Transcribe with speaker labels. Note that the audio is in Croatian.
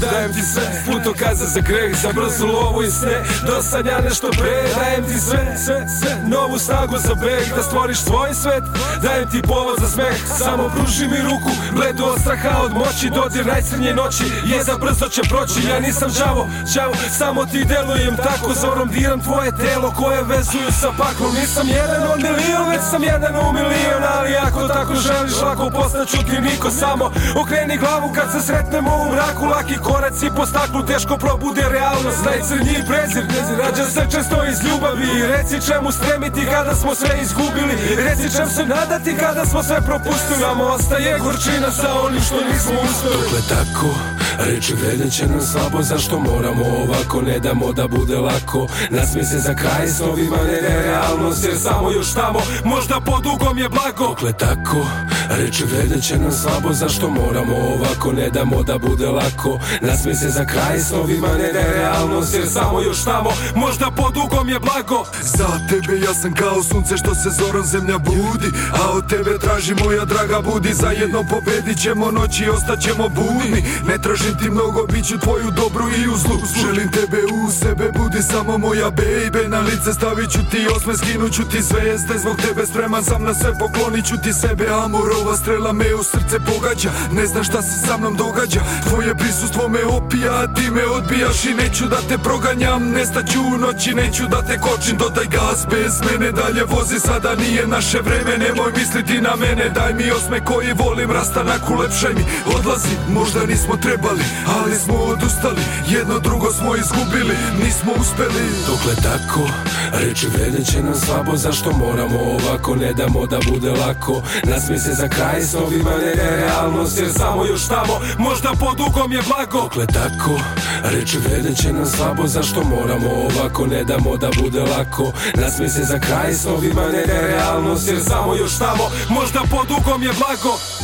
Speaker 1: dajem ti sve Putokaze za greh, za brzu lovu i sne. Dosad ja nešto pre, dajem ti sve, sve, sve Novu snagu za beg, da stvoriš svoj svet Dajem ti povod za smeh, samo pruži mi ruku Bledu od straha, od moći, dodir najcrnje noći. Je za brzo će proći, ja nisam đavo, đavo. Samo ti delujem tako, zorom diram tvoje telo Koje vezuju sa paklom. Nisam jedan od milion, već sam jedan u milion Ali ako tako želiš, lako postaću ti niko Samo. Okreni glavu kad se sretnemo u mraku Laki koraci po staklu, teško probude realnost. Najcrnji prezir, rađa se često iz ljubavi. Reci čemu stremiti kada smo sve izgubili. Reci čem se nadati kada smo sve propustili. Samo ostaje gorčina sa onim što nismo uspeli.
Speaker 2: Dokle tako, reči vredne će nam slabo Zašto moramo ovako, ne damo da bude lako. Nasmije se za kraj s novima ne realnost Jer samo još tamo, možda podugom je blago. Dokle tako, reči vredne će nam slabo Zašto moramo ovako, ne damo da bude lako. Nasmije se za kraj s novima ne da je realnost Jer samo još tamo, možda podugom je blago.
Speaker 3: Za tebe ja sam kao sunce što se zorom zemlja budi A od tebe traži moja draga budi. Zajedno pobedit ćemo noći ostaćemo budni. Ne tražim ti mnogo, bit ću tvoju dobru i uzlu Želim tebe u sebe, budi samo moja baby Na lice stavit ću ti osme, skinut ću ti zvezde Zbog tebe spreman sam na sve, poklonit ću ti sebe Amorova strela me u srce pogađa. Ne znam šta se sa mnom događa Tvoje prisustvo me opija, ti me odbijaš I neću da te proganjam, nestaću u noći Neću da te kočim, dodaj gas bez mene Dalje vozi, sada nije naše vreme. Nemoj misliti na mene, daj mi osme koji volim Rastanak ulepšaj mi, odlazi Možda nismo trebali, ali smo odustali. Jedno drugo smo izgubili, nismo uspeli.
Speaker 2: Dokle tako, reči vredne će nam slabo Zašto moramo ovako, ne damo da bude lako. Nasmije se za kraj s novima ne da je realnost Jer samo još tamo, možda podugom je blago. Dokle tako, reči vredne će nam slabo Zašto moramo ovako, ne damo da bude lako. Nasmije se za kraj s novima ne da je realnost Jer samo još tamo, možda podugom je blago